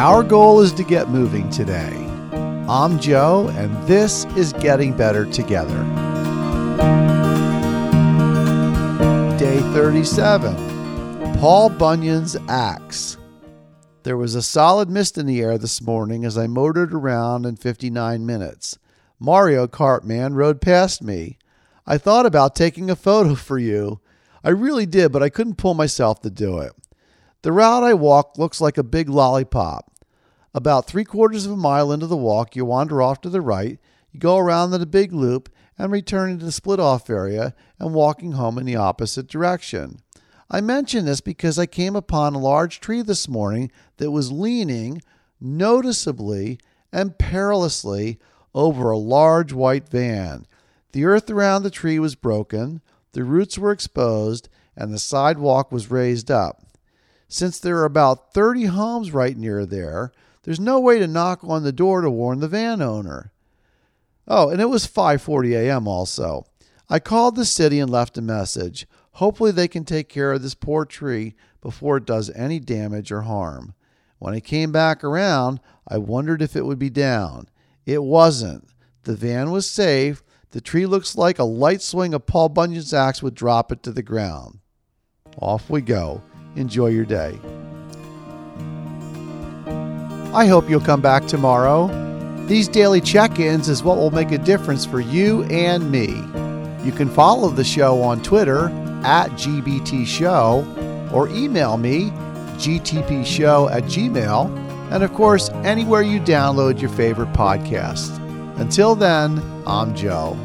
Our goal is to get moving today. I'm Joe, and this is Getting Better Together. Day 37 Paul Bunyan's Axe. There was a solid mist in the air this morning as I motored around in 59 minutes. Mario Kart Man rode past me. I thought about taking a photo for you. I really did, but I couldn't pull myself to do it. The route I walk looks like a big lollipop. About three quarters of a mile into the walk, you wander off to the right, you go around a big loop, and return into the split off area and walking home in the opposite direction. I mention this because I came upon a large tree this morning that was leaning noticeably and perilously over a large white van. The earth around the tree was broken, the roots were exposed, and the sidewalk was raised up. Since there are about 30 homes right near there, there's no way to knock on the door to warn the van owner. Oh, and it was 5:40 a.m. also. I called the city and left a message. Hopefully they can take care of this poor tree before it does any damage or harm. When I came back around, I wondered if it would be down. It wasn't. The van was safe. The tree looks like a light swing of Paul Bunyan's axe would drop it to the ground. Off we go. Enjoy your day. I hope you'll come back tomorrow. These daily check ins is what will make a difference for you and me. You can follow the show on Twitter at GBT Show or email me gbtshow at gmail and of course anywhere you download your favorite podcast. Until then, I'm Joe.